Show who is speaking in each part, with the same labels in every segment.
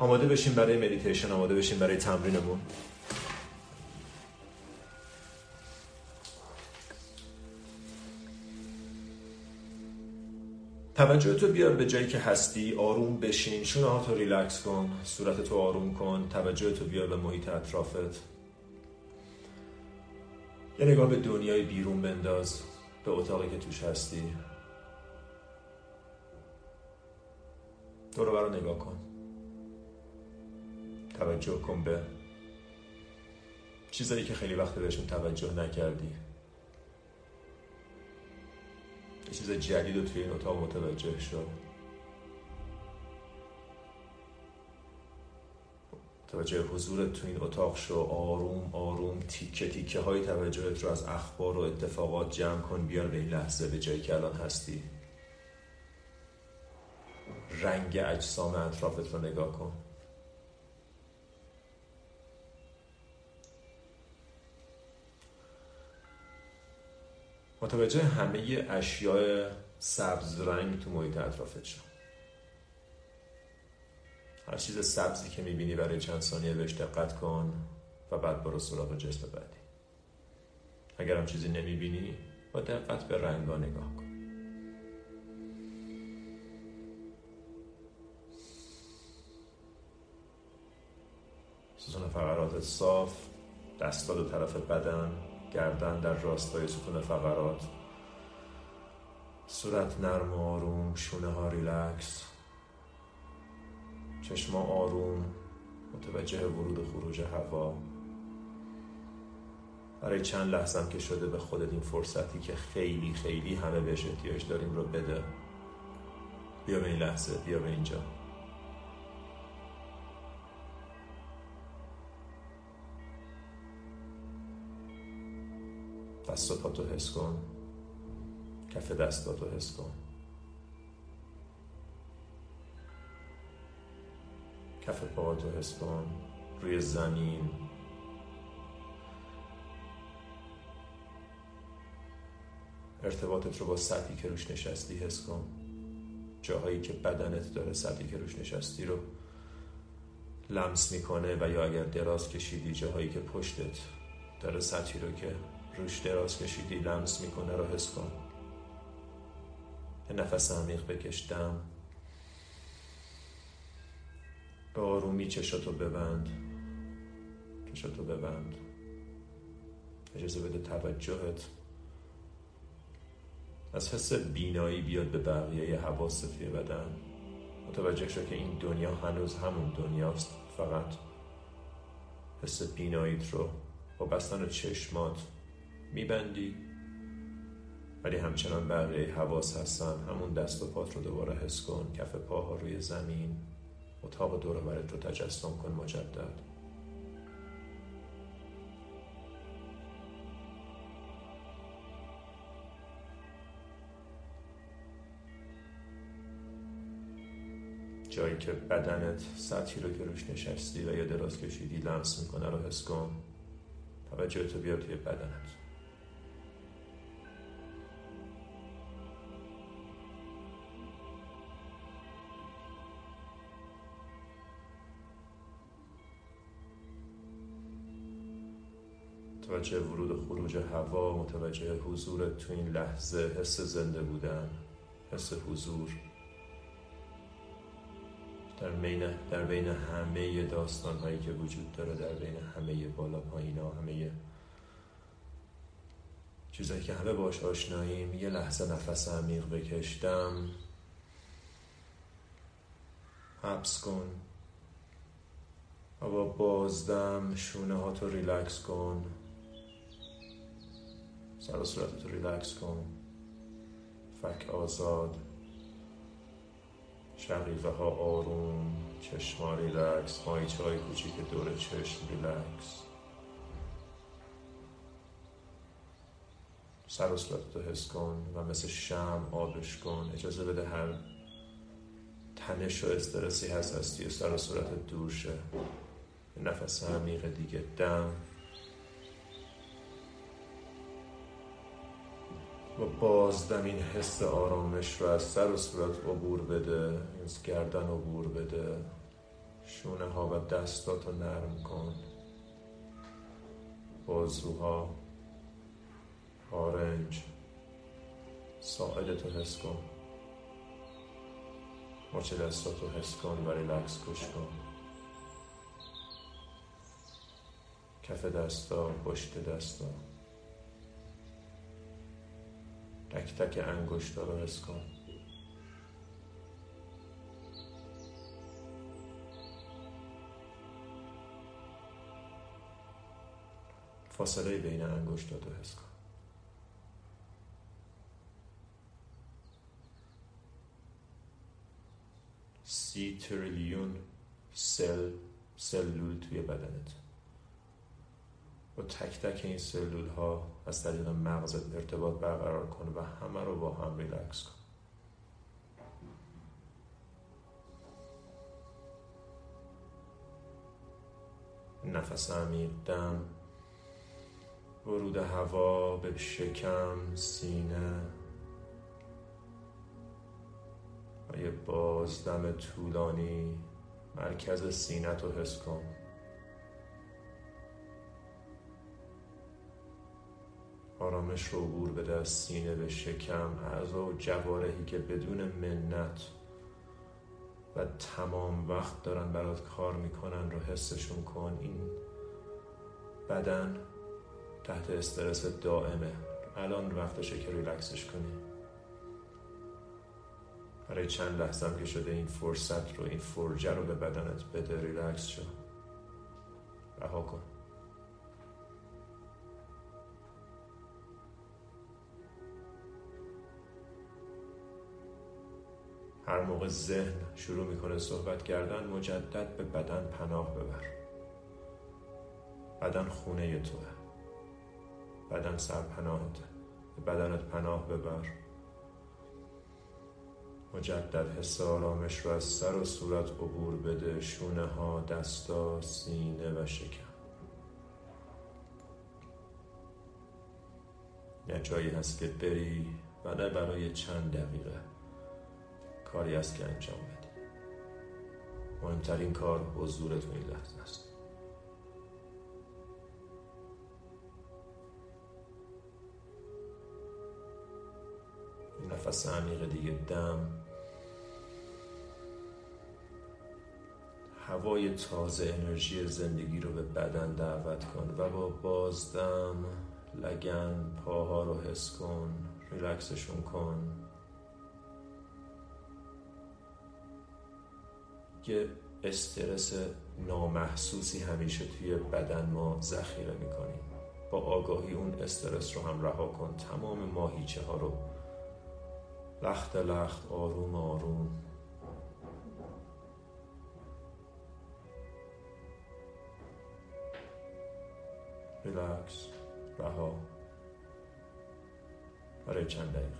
Speaker 1: آماده بشیم برای مدیتیشن آماده بشیم برای تمرینمون. توجه تو بیار به جایی که هستی آروم بشین شونه ها تو ریلکس کن صورت تو آروم کن توجه تو بیار به محیط اطرافت. یه نگاه به دنیای بیرون بنداز به اتاقی که توش هستی. دورو برا نگاه کن. توجه کن به چیزایی که خیلی وقت بهشون توجه نکردی. یه چیز جدید رو توی این اتاق متوجه شد توجه حضورت تو این اتاق شو. آروم آروم. تیکه تیکه های توجهت رو از اخبار و اتفاقات جمع کن. بیار به این لحظه به جایی که الان هستی. رنگ اجسام اطرافت رو نگاه کن. متوجه همه اشیاء سبز رنگ تو محیط اطرافت شد هر چیز سبزی که می‌بینی برای چند ثانیه بهش دقت کن و بعد برو سراغ جسم بعدی. اگر هم چیزی نمی‌بینی با دقت به رنگا نگاه کن. ستون فقرات صاف دستا دو طرف بدن. گردن در راستای ستون فقرات. صورت نرم و آروم شونه ها ریلکس. چشم آروم متوجه ورود و خروج هوا. برای چند لحظه که شده به خودت این فرصتی که خیلی خیلی همه بهش احتیاج داریم رو بده. بیا به این لحظه بیا به اینجا. دست و پاتو حس کن. کف دستاتو حس کن. کف پاهاتو حس کن. روی زمین. ارتباطت رو با سطحی که روش نشستی حس کن. جاهایی که بدنت داره سطحی که روش نشستی رو لمس می‌کنه و یا اگر دراز کشیدی جاهایی که پشتت داره سطحی رو که روش دراز کشیدی لمس می‌کنه رو حس کن. یه نفس عمیق بکشدم به آرومی چشاتو ببند. چشاتو ببند. اجازه بده توجهت از حس بینایی بیاد به بقیه حواس توی بدن. متوجه شو که این دنیا هنوز همون دنیاست فقط حس بیناییت رو با بستن چشمات میبندی؟ ولی همچنان بقیه حواس هستن. همون دست و پات رو دوباره حس کن. کف پاها روی زمین. اتاق دور رو تجسم کن مجدد. جایی که بدنت سطحی رو که روش نشستی و یا دراز کشیدی لمس می‌کنه رو حس کن. توجه تو بیار توی بدنت. متوجه ورود و خروج هوا متوجه حضور تو این لحظه حس زنده بودن حس حضور. در بین در بین همه داستان هایی که وجود داره در بین همه بالا پایین ها همه چیزایی که همه باش آشناییم یه لحظه نفس عمیق بکشدم حبس کن. و با بازدم شونه ها تو ریلکس کن. سر و صورتتو ریلکس کن. فک آزاد. شقیقه ها آروم. چشما ریلکس. ماهیچه های کوچیک دور چشم ریلکس. سر و صورتتو حس کن و مثل شمع آبش کن. اجازه بده هر تنش و استرسی هست از سر و صورت دور شه. نفس عمیق دیگه. دم. و بازدم این حس آرامش رو از سر و صورت عبور بده از گردن عبور بده. شونه ها و دستاتو نرم کن. بازوها. آرنج. ساعدتو حس کن. مچ دستاتو حس کن و ریلکس کش کن. کف دستا پشت دستا. تک تک انگشتا رو حس کن. فاصله بین انگشتات رو حس کن. سی تریلیون سل سلول توی بدنت. تک تک این سلول ها از طریق مغزت ارتباط برقرار کن و همه رو با هم ریلکس کن. نفس عمیق دم ورود هوا به شکم سینه و یه بازدم طولانی مرکز سینت رو حس کن. آرامش رو عبور بده از سینه به شکم اعضا و جوارحی که بدون منت و تمام وقت دارن برات کار می‌کنن رو حسشون کن. این بدن تحت استرس دائمه. الان وقتشه که ریلکسش کنی. برای چند لحظه هم که شده این فرصت رو این فرجه رو به بدنت بده ریلکس شو. رها کن. هر موقع ذهن شروع می‌کنه صحبت کردن مجدد به بدن پناه ببر. بدن خونه توه. بدن سرپناهته. به بدنت پناه ببر. مجدد حس آرامش رو از سر و صورت عبور بده. شونه ها دستا سینه و شکم. یه جایی هست که بری و نه برای چند دقیقه. کاری است که انجام بدی. مهمترین کار حضور تو این لحظه است. نفس عمیق دیگه دم. هوای تازه انرژی زندگی رو به بدن دعوت کن و با بازدم لگن پاها رو حس کن ریلکسشون کن. یه استرس نامحسوسی همیشه توی بدن ما ذخیره می‌کنیم با آگاهی اون استرس رو هم رها کن. تمام ماهیچه ها رو. لخت لخت آروم آروم. ریلکس رها. برای چند دقیقه.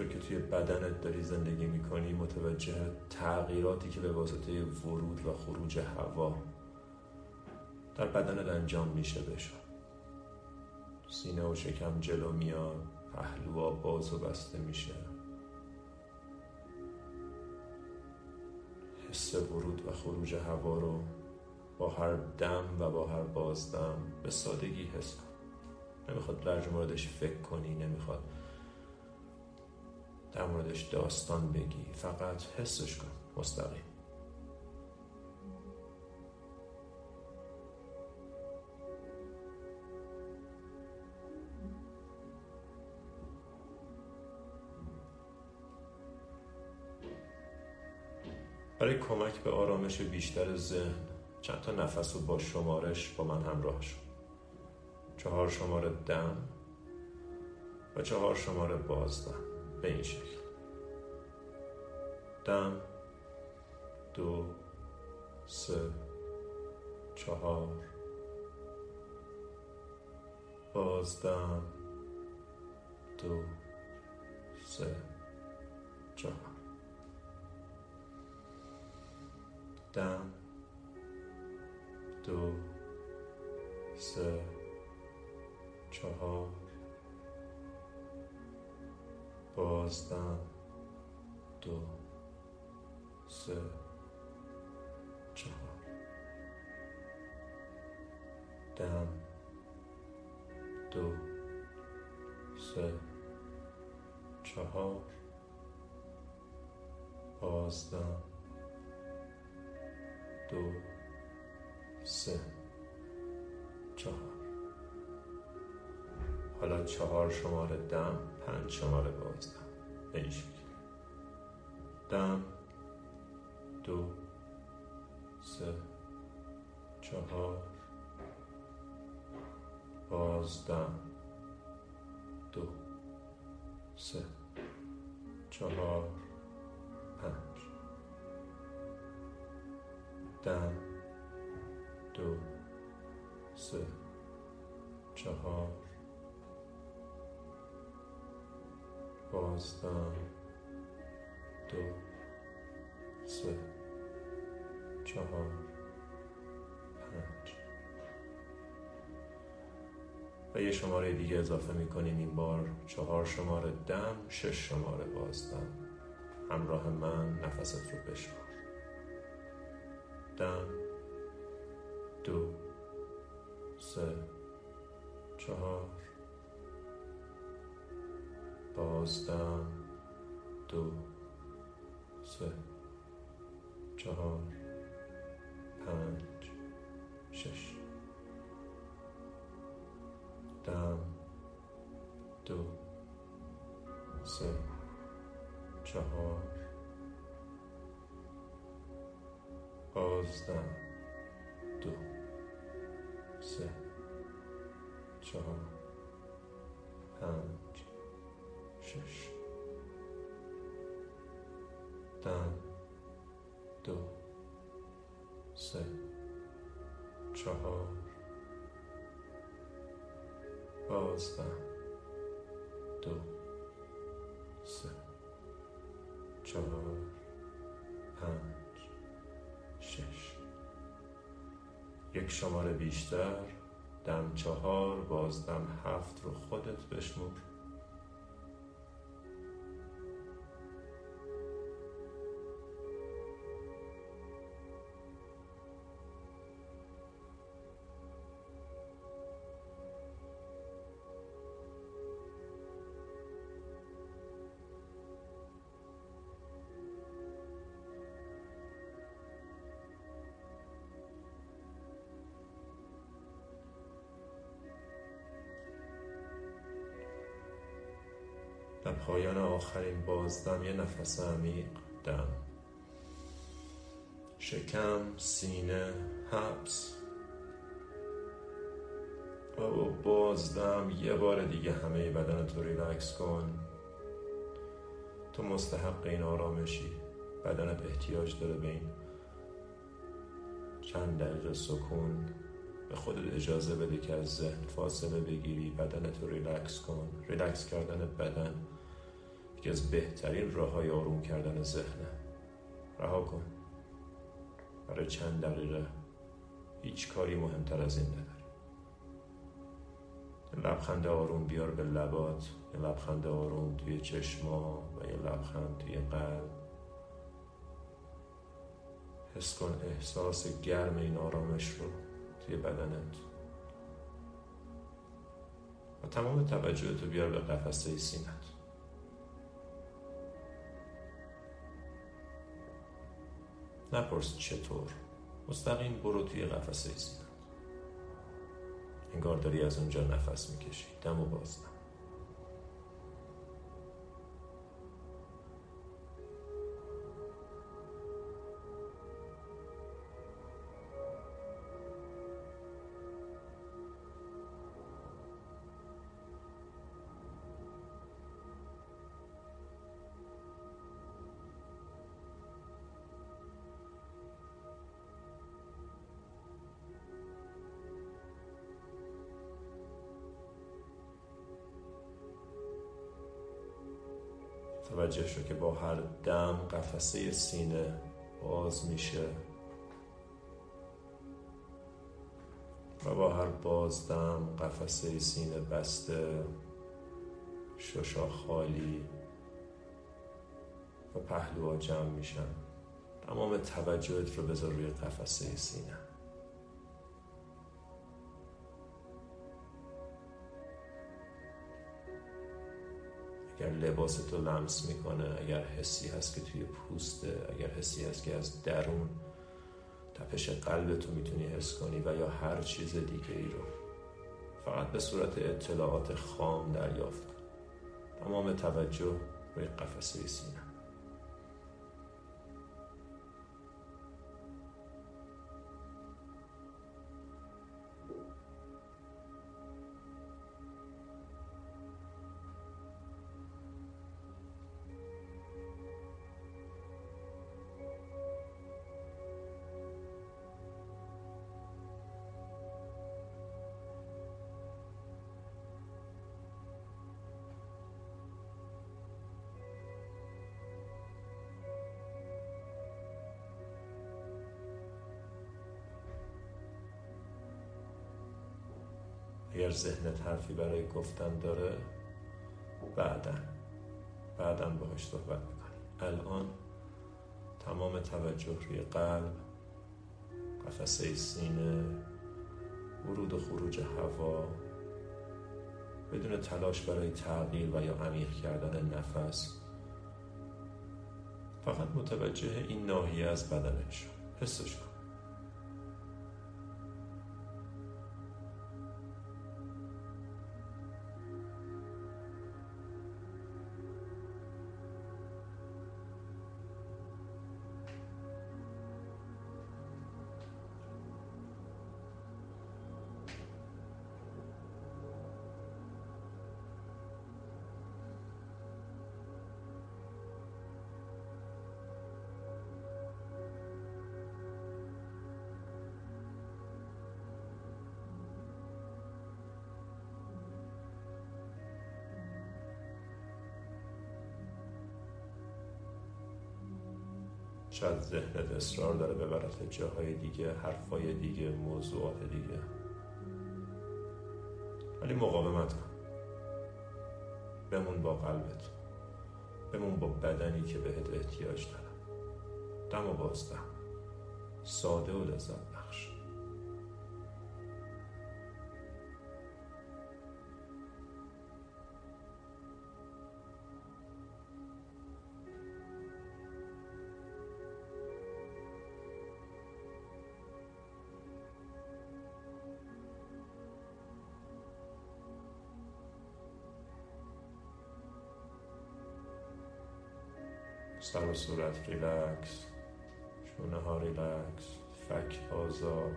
Speaker 1: همینطور که توی بدنت داری زندگی می‌کنی متوجه تغییراتی که به واسطه ورود و خروج هوا در بدنت انجام میشه بشو سینه و شکم جلو میاد پهلوها باز و بسته میشه. حس ورود و خروج هوا رو با هر دم و با هر بازدم به سادگی حس کن. نمی‌خواد در موردش فکر کنی نمی‌خواد در موردش داستان بگی. فقط حسش کن. مستقیم. برای کمک به آرامش بیشتر ذهن چند تا نفس رو با شمارش با من همراه شد. چهار شماره دم و چهار شماره بازدم. به این شکل دم دو سه چهار. بازدم. دو سه چهار. دم دو سه چهار. بازدم دو سه چهار. دم دو سه چهار. پازدم دو سه چهار. حالا چهار شماره دم پنج شماره بازدم. شکل دم دو سه چهار بازدم دو سه چهار پنج. دم. بازدم دو سه چهار پنج. و یه شماره دیگه اضافه می‌کنیم این بار. چهار شماره دم شش شماره بازدم. همراه من نفست رو بشمار. دم دو سه چهار بازدم دو سه چهار پنج شش. دم دو سه چهار. بازدم دو سه چهار. چهار پنج شش. یک شماره بیشتر دم چهار بازدم هفت رو خودت بشمور آخرین بازدم یه نفس عمیق دم. شکم سینه حبس. و بازدم یه بار دیگه همه بدن تو ریلکس کن. تو مستحق این آرامشی. بدنت احتیاج داره به این چند دقیقه سکون. به خودت اجازه بده که از ذهن فاصله بگیری. بدنت رو ریلکس کن. ریلکس کردن بدن. یکی از بهترین راه های آروم کردن ذهنه. رها کن. برای چند دقیقه هیچ کاری مهمتر از این نداری. لبخند آروم بیار به لبات یه لبخند آروم توی چشما و یه لبخند توی قلب. حس کن احساس گرم این آرامش رو توی بدنت. و تمام توجهتو بیار به قفسه سینت نپرس چطور. مستقیم برو توی قفسه سینت انگار داری از اونجا نفس می‌کشی. دم و بازدم توجه شو که با هر دم قفسه سینه باز میشه و با هر بازدم قفسه سینه بسته ششا خالی و پهلوها جمع میشن. تمام توجهت رو بذار روی قفسه سینه. لباس تو لمس می‌کنه اگر حسی هست که توی پوسته اگر حسی هست که از درون تپش قلب تو می‌تونی حس کنی و یا هر چیز دیگه ای رو. فقط به صورت اطلاعات خام دریافت. کن تمام توجه روی قفسه سینه. اگر ذهنت حرفی برای گفتن داره بعدا بعدا باهاش صحبت می‌کنی. الان تمام توجه روی قلب قفسه سینه ورود و خروج هوا بدون تلاش برای تغییر و یا عمیق کردن نفس فقط متوجه این ناحیه از بدنش حسش کن. شاید ذهنت اصرار داره ببرت جاهای دیگه حرفای دیگه موضوعات دیگه؟ ولی مقاومت کن. بمون با قلبت. بمون با بدنی که بهت احتیاج داره دم و بازدم ساده و لذت سر و صورت ریلکس شونه ها ریلکس فک آزاد.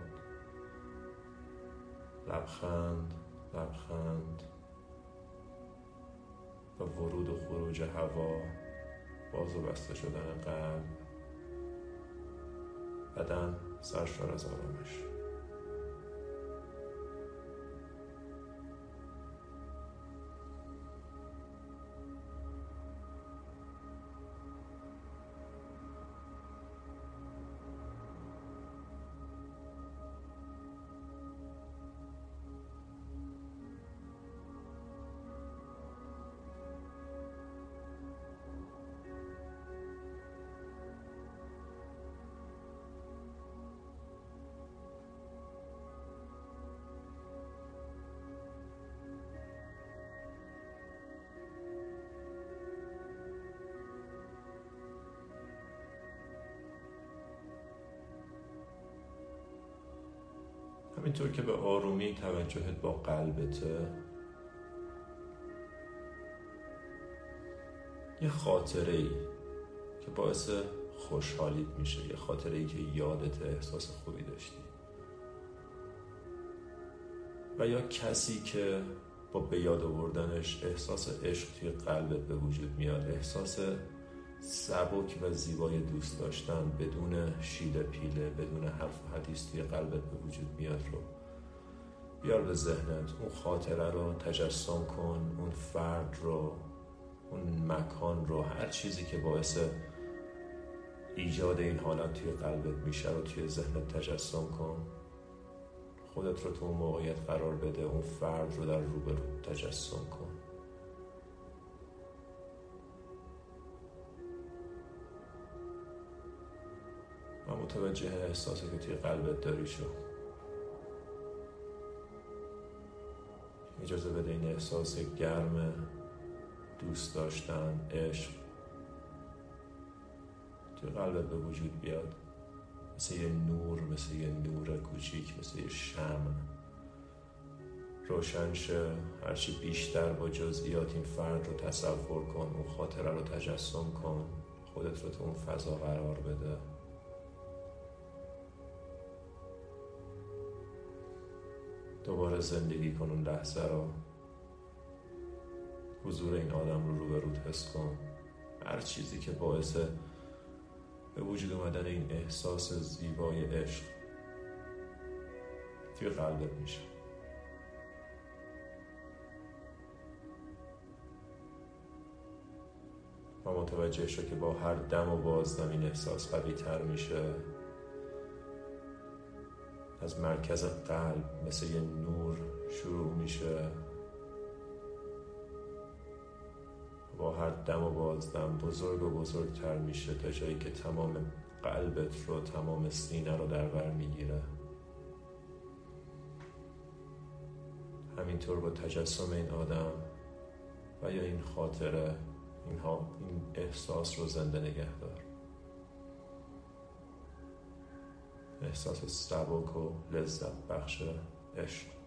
Speaker 1: لبخند لبخند. و ورود و خروج هوا باز و بسته شدن قلب. بدن سرشار از آرامش. همینطور که به آرومی توجهت با قلبته یه خاطره ای که باعث خوشحالیت میشه یه خاطره ای که یادت احساس خوبی داشتی. و یا کسی که با به یاد آوردنش احساس عشق توی قلبت به وجود میاد احساس سبک و زیبای دوست داشتن بدون شیله پیله بدون حرف و حدیث توی قلبت به وجود میاد رو بیار به ذهنت. اون خاطره رو تجسم کن اون فرد رو اون مکان رو هر چیزی که باعث ایجاد این حالت توی قلبت میشه رو توی ذهنت تجسم کن. خودت رو تو اون موقعیت قرار بده اون فرد رو در روبرو تجسم کن. متوجه احساسی که توی قلبت داری شو. اجازه بده این احساس گرم دوست داشتن عشق توی قلبت به وجود بیاد. مثل یه نور مثل یه نور کوچیک مثل یه شم روشن شه هرچی بیشتر با جزئیات این فرد رو تصور کن اون خاطره رو تجسم کن خودت رو تو اون فضا قرار بده. دوباره زندگی کن اون لحظه رو. حضور این آدم رو روبروت حس کن. هر چیزی که باعث به وجود اومدن این احساس زیبای عشق توی قلبت میشه. و متوجه شو که با هر دم و بازدم این احساس قوی تر میشه. از مرکز قلب مثل یه نور شروع میشه. با هر دم و بازدم بزرگ و بزرگتر میشه تا جایی که تمام قلبت رو تمام سینه رو در بر می‌گیره. همینطور با تجسم این آدم و یا این خاطره اینها این احساس رو زنده نگه دار احساس سبک و لذت بخش عشق.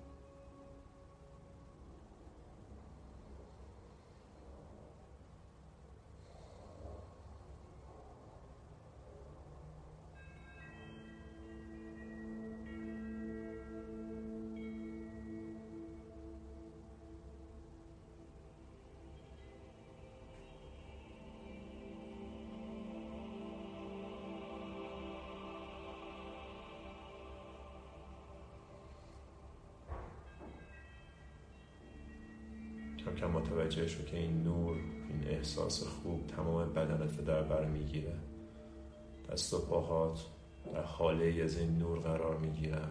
Speaker 1: متوجه شو که این نور این احساس خوب تمام بدنت رو در بر می‌گیره. دست و پاهات در حاله از این نور قرار می‌گیرن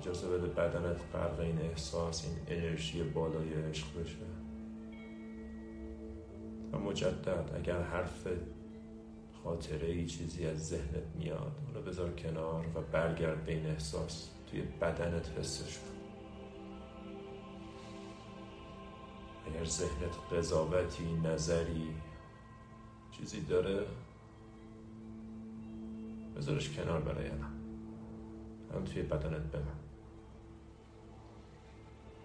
Speaker 1: اجازه بده بدنت غرق این احساس این انرژی بالای عشق بشه. و مجدد اگر حرف خاطره ای چیزی از ذهنت میاد اونو بذار کنار و برگرد به این احساس. توی بدنت حسش کن اگر ذهنت قضاوتی نظری چیزی داره بذارش کنار برای الان. هم توی بدنت بمن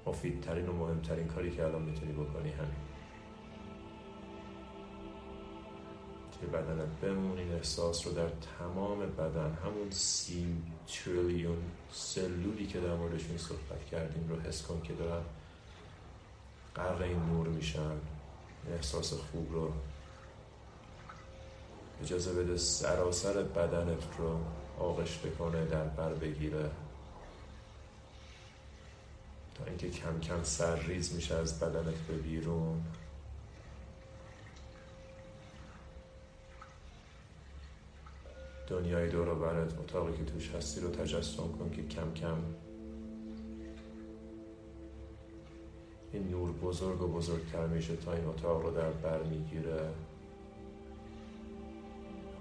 Speaker 1: مفیدترین و مهمترین کاری که الان می‌تونی بکنی همین. توی بدنت بمون این احساس رو در تمام بدن همون سی تریلیون سلولی که در موردشون صحبت کردیم رو حس کن که دارن غرق این نور میشن احساس خوب رو. اجازه بده سراسر بدنت رو آغشته کنه در بر بگیره. تا اینکه کم کم سرریز میشه از بدنت به بیرون. دنیای دور برت اتاقی که توش هستی رو تجسم کن که کم کم این نور بزرگ و بزرگتر میشه تا این اتاق رو در بر می‌گیره.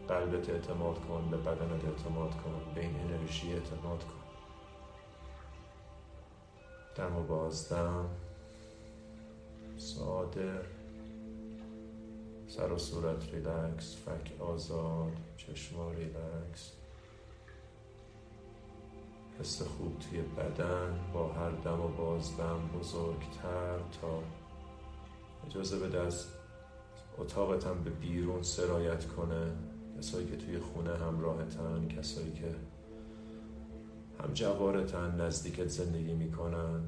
Speaker 1: قلبت اعتماد کن به بدنت اعتماد کن به این انرژی اعتماد کن. دم و بازدم. ساده سر و صورت ریلکس فک آزاد چشما ریلکس. حس خوب توی بدن با هر دم و بازدم بزرگتر تا اجازه بده از اتاقتم به بیرون سرایت کنه. کسایی که توی خونه همراهتن کسایی که هم جوارتن نزدیکت زندگی می‌کنن.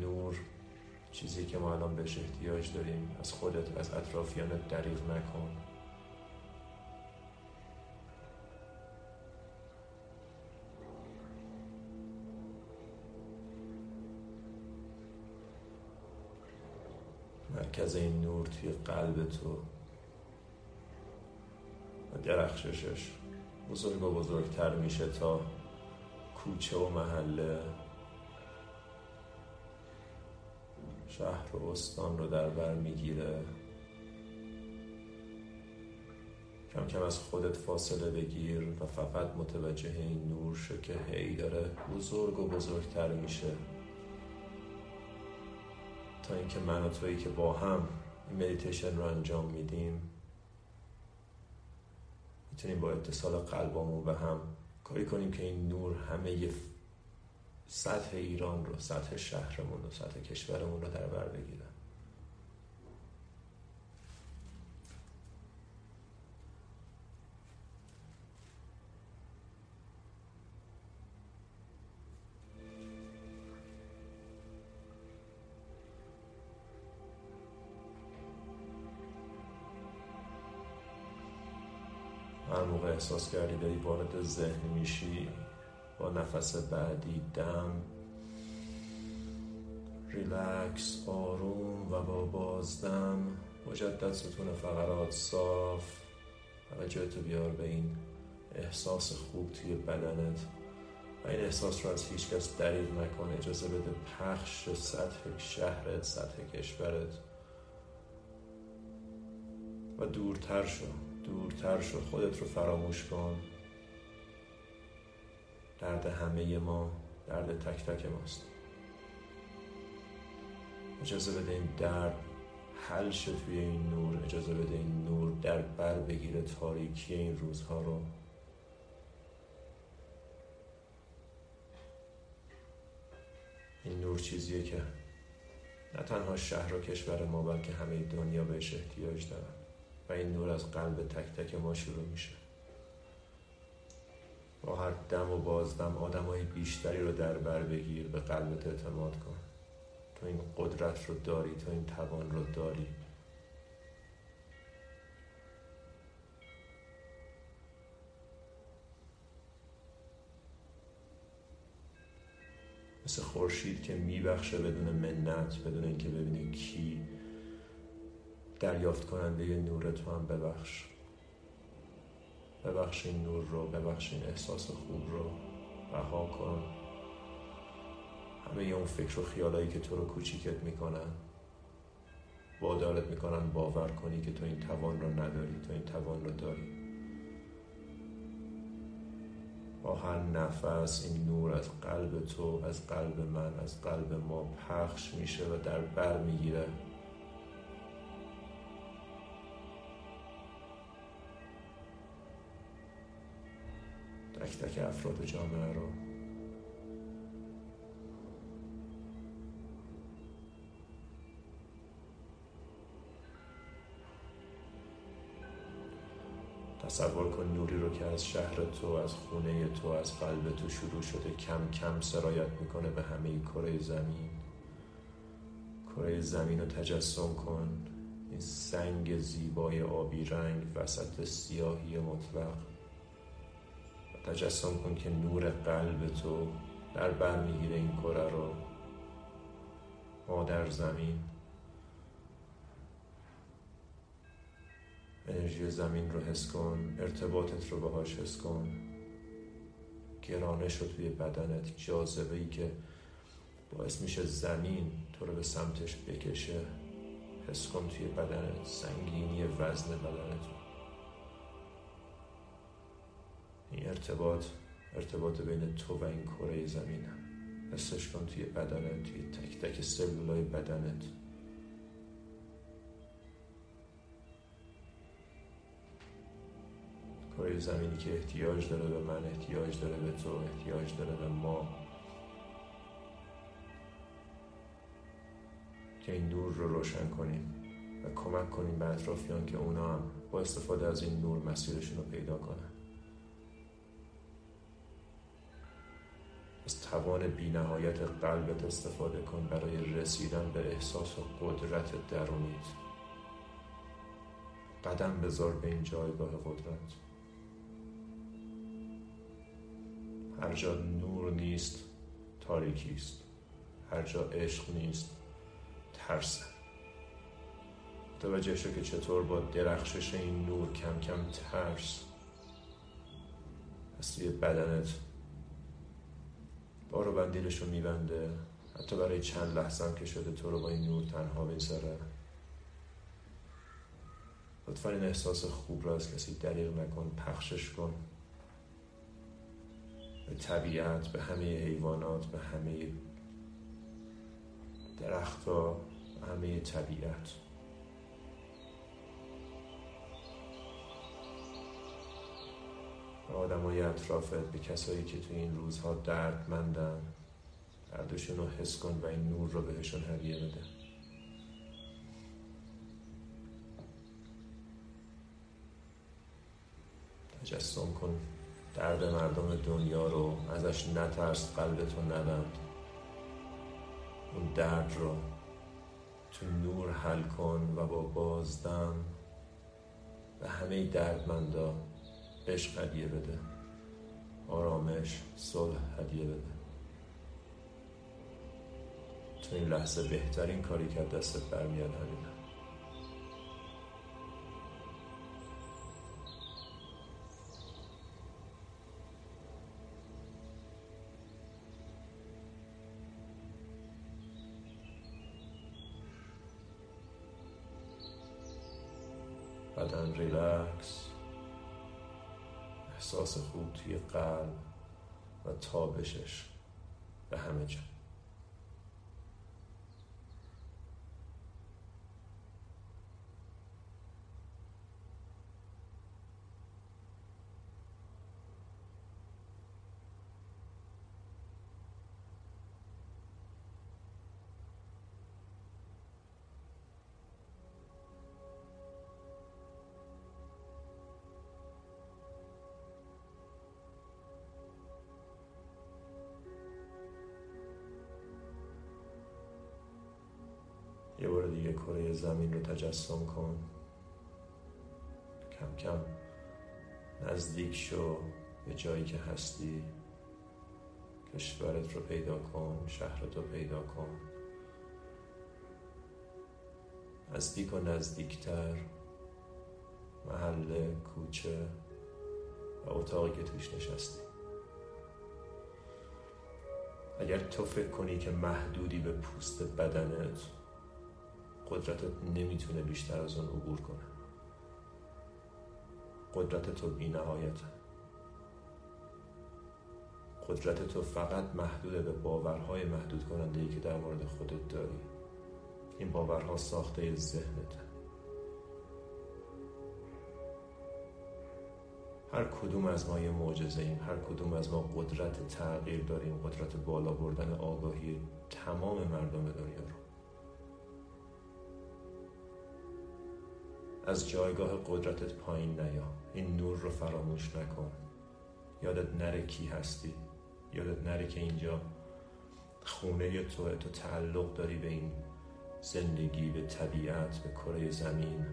Speaker 1: نور چیزی که ما الان بهش احتیاج داریم از خودت از اطرافیانت دریغ نکن. مرکز این نور توی قلب تو درخششش بزرگ و بزرگتر میشه تا کوچه و محله. شهر و استان رو در بر می‌گیره. کم کم از خودت فاصله بگیر و فقط متوجه این نور شو که هی داره بزرگ و بزرگتر میشه. تا اینکه من و تویی که با هم این مدیتیشن رو انجام میدیم می‌تونیم با اتصال قلبمون به هم کاری کنیم که این نور همه سطح ایران رو سطح شهرمون رو سطح کشورمون رو در بر بگیره هر موقع احساس کردی داری وارد ذهن میشی با نفس بعدی دم. ریلکس آروم و با بازدم. مجدد ستون فقرات صاف. توجه تو بیار به این احساس خوب توی بدنت. و این احساس رو از هیچ کس دریغ نکن اجازه بده پخش سطح شهرت سطح کشورت. و دورتر شو دورتر شو. خودت رو فراموش کن. درد همه ما درد تک تک ماست. اجازه بده این درد حل شد توی این نور اجازه بده این نور در بر بگیره تاریکی این روزها رو. این نور چیزیه که نه تنها شهر و کشور ما بلکه همه دنیا بهش احتیاج دارن. و این نور از قلب تک تک ما شروع میشه. با هر دم و بازدم آدمای بیشتری رو در بر بگیر به قلبت اعتماد کن. تو این قدرت رو داری تو این توان رو داری. مثل خورشید که میبخشه بدون منت بدون اینکه ببینی کی دریافت کننده نور تو هم ببخش. ببخش این نور رو ببخش این احساس خوب رو. رها کن. همه اون فکر و خیالایی که تو رو کوچیکت می‌کنن وادارت می‌کنن باور کنی که تو این توان رو نداری تو این توان رو داری. با هر نفس این نور از قلب تو از قلب من از قلب ما پخش میشه و در بر می‌گیره. تک تک افراد جامعه رو. تصور کن نوری رو که از شهر تو از خونه تو از قلب تو شروع شده کم کم سرایت می‌کنه به همه کره زمین. کره زمین رو تجسم کن. این سنگ زیبای آبی رنگ وسط سیاهی مطلق. تجسم کن که نور قلب تو در بر می‌گیره این کره رو. مادر زمین. انرژی زمین رو حس کن ارتباطت رو باهاش حس کن. گرانش رو توی بدنت جاذبه ای که باعث میشه زمین تو رو به سمتش بکشه. حس کن توی بدنت سنگینی وزن بدنت. این ارتباط ارتباط بین تو و این کره زمین هم حسش کن توی بدنت توی تک تک سلولای بدنت. کره زمینی که احتیاج داره به من احتیاج داره به تو احتیاج داره به ما. که این نور رو روشن کنیم و کمک کنیم به اطرافیان که اونا هم با استفاده از این نور مسیرشون رو پیدا کنن. از توان بینهایت قلبت استفاده کن برای رسیدن به احساس و قدرت درونیت. قدم بذار به این جایگاه قدرت. هر جا نور نیست تاریکی است. هر جا عشق نیست ترسه متوجه شو که چطور با درخشش این نور کم کم ترس. از توی بدنت بارو رو میبنده. حتی برای چند لحظه هم که شده تو رو با این نور تنها می‌ذاره لطفا این احساس خوب را از کسی دریغ نکن پخشش کن. به طبیعت به همه حیوانات به همه درختها همه طبیعت. به آدم های اطرافت به کسایی که تو این روزها دردمندن دردشون رو حس کن و این نور رو بهشون هدیه بده. تجسم کن. درد مردم دنیا رو ازش نترس قلبتو نبند. اون درد رو تو نور حل کن و با بازدم به همه دردمندا عشق هدیه بده. آرامش صلح هدیه بده. تو این لحظه بهترین کاری که دستت برمیاد همینه. بدن ریلکس. احساس خوب توی قلب و تابشش به همه جا. دیگه کره زمین رو تجسم کن. کم کم نزدیک شو به جایی که هستی. کشورت رو پیدا کن شهرت رو پیدا کن. نزدیک و نزدیکتر محله کوچه و اتاقی که توش نشستی. اگر تو فکر کنی که محدودی به پوست بدنت قدرتت نمی‌تونه بیشتر از اون عبور کنه. قدرت تو بی نهایته قدرت تو فقط محدود به باورهای محدود کننده ای که در مورد خودت داری. این باورها ساخته ذهنته هر کدوم از ما یه معجزه ایم هر کدوم از ما قدرت تغییر داریم. قدرت بالا بردن آگاهی تمام مردم دنیا رو. از جایگاه قدرتت پایین نیا. این نور رو فراموش نکن. یادت نره کی هستی. یادت نره که اینجا خونه توه تو تعلق داری به این زندگی به طبیعت به کره زمین.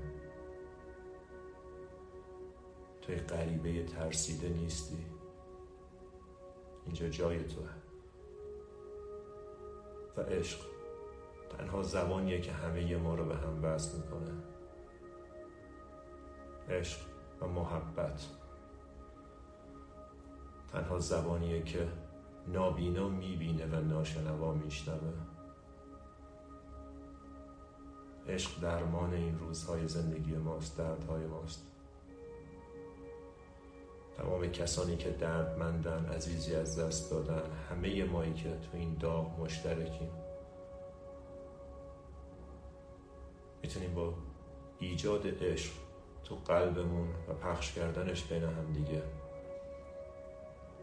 Speaker 1: توی غریبه ترسیده نیستی. اینجا جای توه. و عشق تنها زبانیه که همه ما رو به هم وصل می‌کنه. عشق و محبت. تنها زبانیه که نابینا می‌بینه و ناشنوا میشنوه. عشق درمان این روزهای زندگی ماست دردهای ماست. تمام کسانی که دردمندن عزیزی از دست دادن همه مایی که تو این داغ مشترکیم. می‌تونیم با ایجاد عشق تو قلبمون و پخش کردنش بین هم دیگه.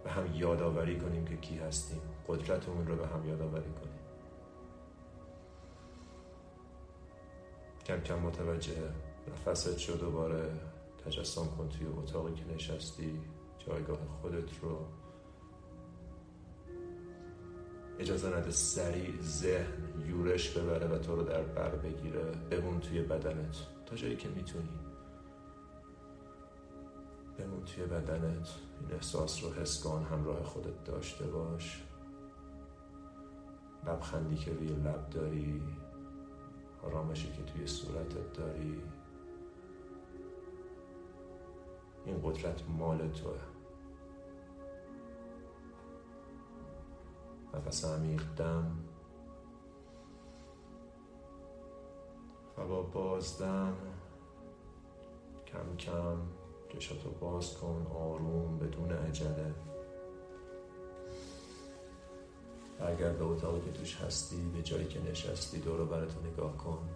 Speaker 1: به هم یادآوری کنیم که کی هستیم. قدرتمون رو به هم یادآوری کنیم. کم کم متوجه نفست شد دوباره. تجسم کن توی اتاقی که نشستی. جایگاه خودت رو. اجازه نده سریع ذهن یورش ببره و تو رو در بر بگیره. بمون توی بدنت. تا جایی که می‌تونی. توی بدنت این احساس رو حس کن همراه خودت داشته باش. لبخندی که روی لب داری آرامشی که توی صورتت داری. این قدرت مال توه. نفس عمیق دم. و با بازدم کم کم. چشاتو باز کن آروم بدون عجله. اگر به اتاقی که توش هستی به جایی که نشستی دور براتو نگاه کن.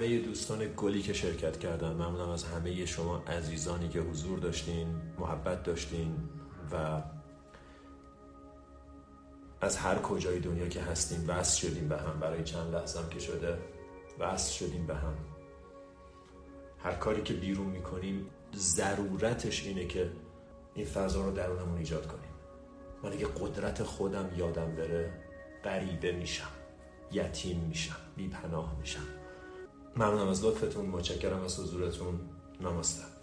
Speaker 1: همه دوستان گلی که شرکت کردن ممنونم از همه شما عزیزانی که حضور داشتین محبت داشتین و از هر کجای دنیا که هستیم وصل شدیم به هم. برای چند لحظه که شده وصل شدیم به هم. هر کاری که بیرون می‌کنیم ضرورتش اینه که این فضا رو درونمون ایجاد کنیم. من اگه قدرت خودم یادم بره غریبه میشم یتیم میشم بیپناه میشم. ممنونم از لطفتون متشکرم از حضورتون. نماسته.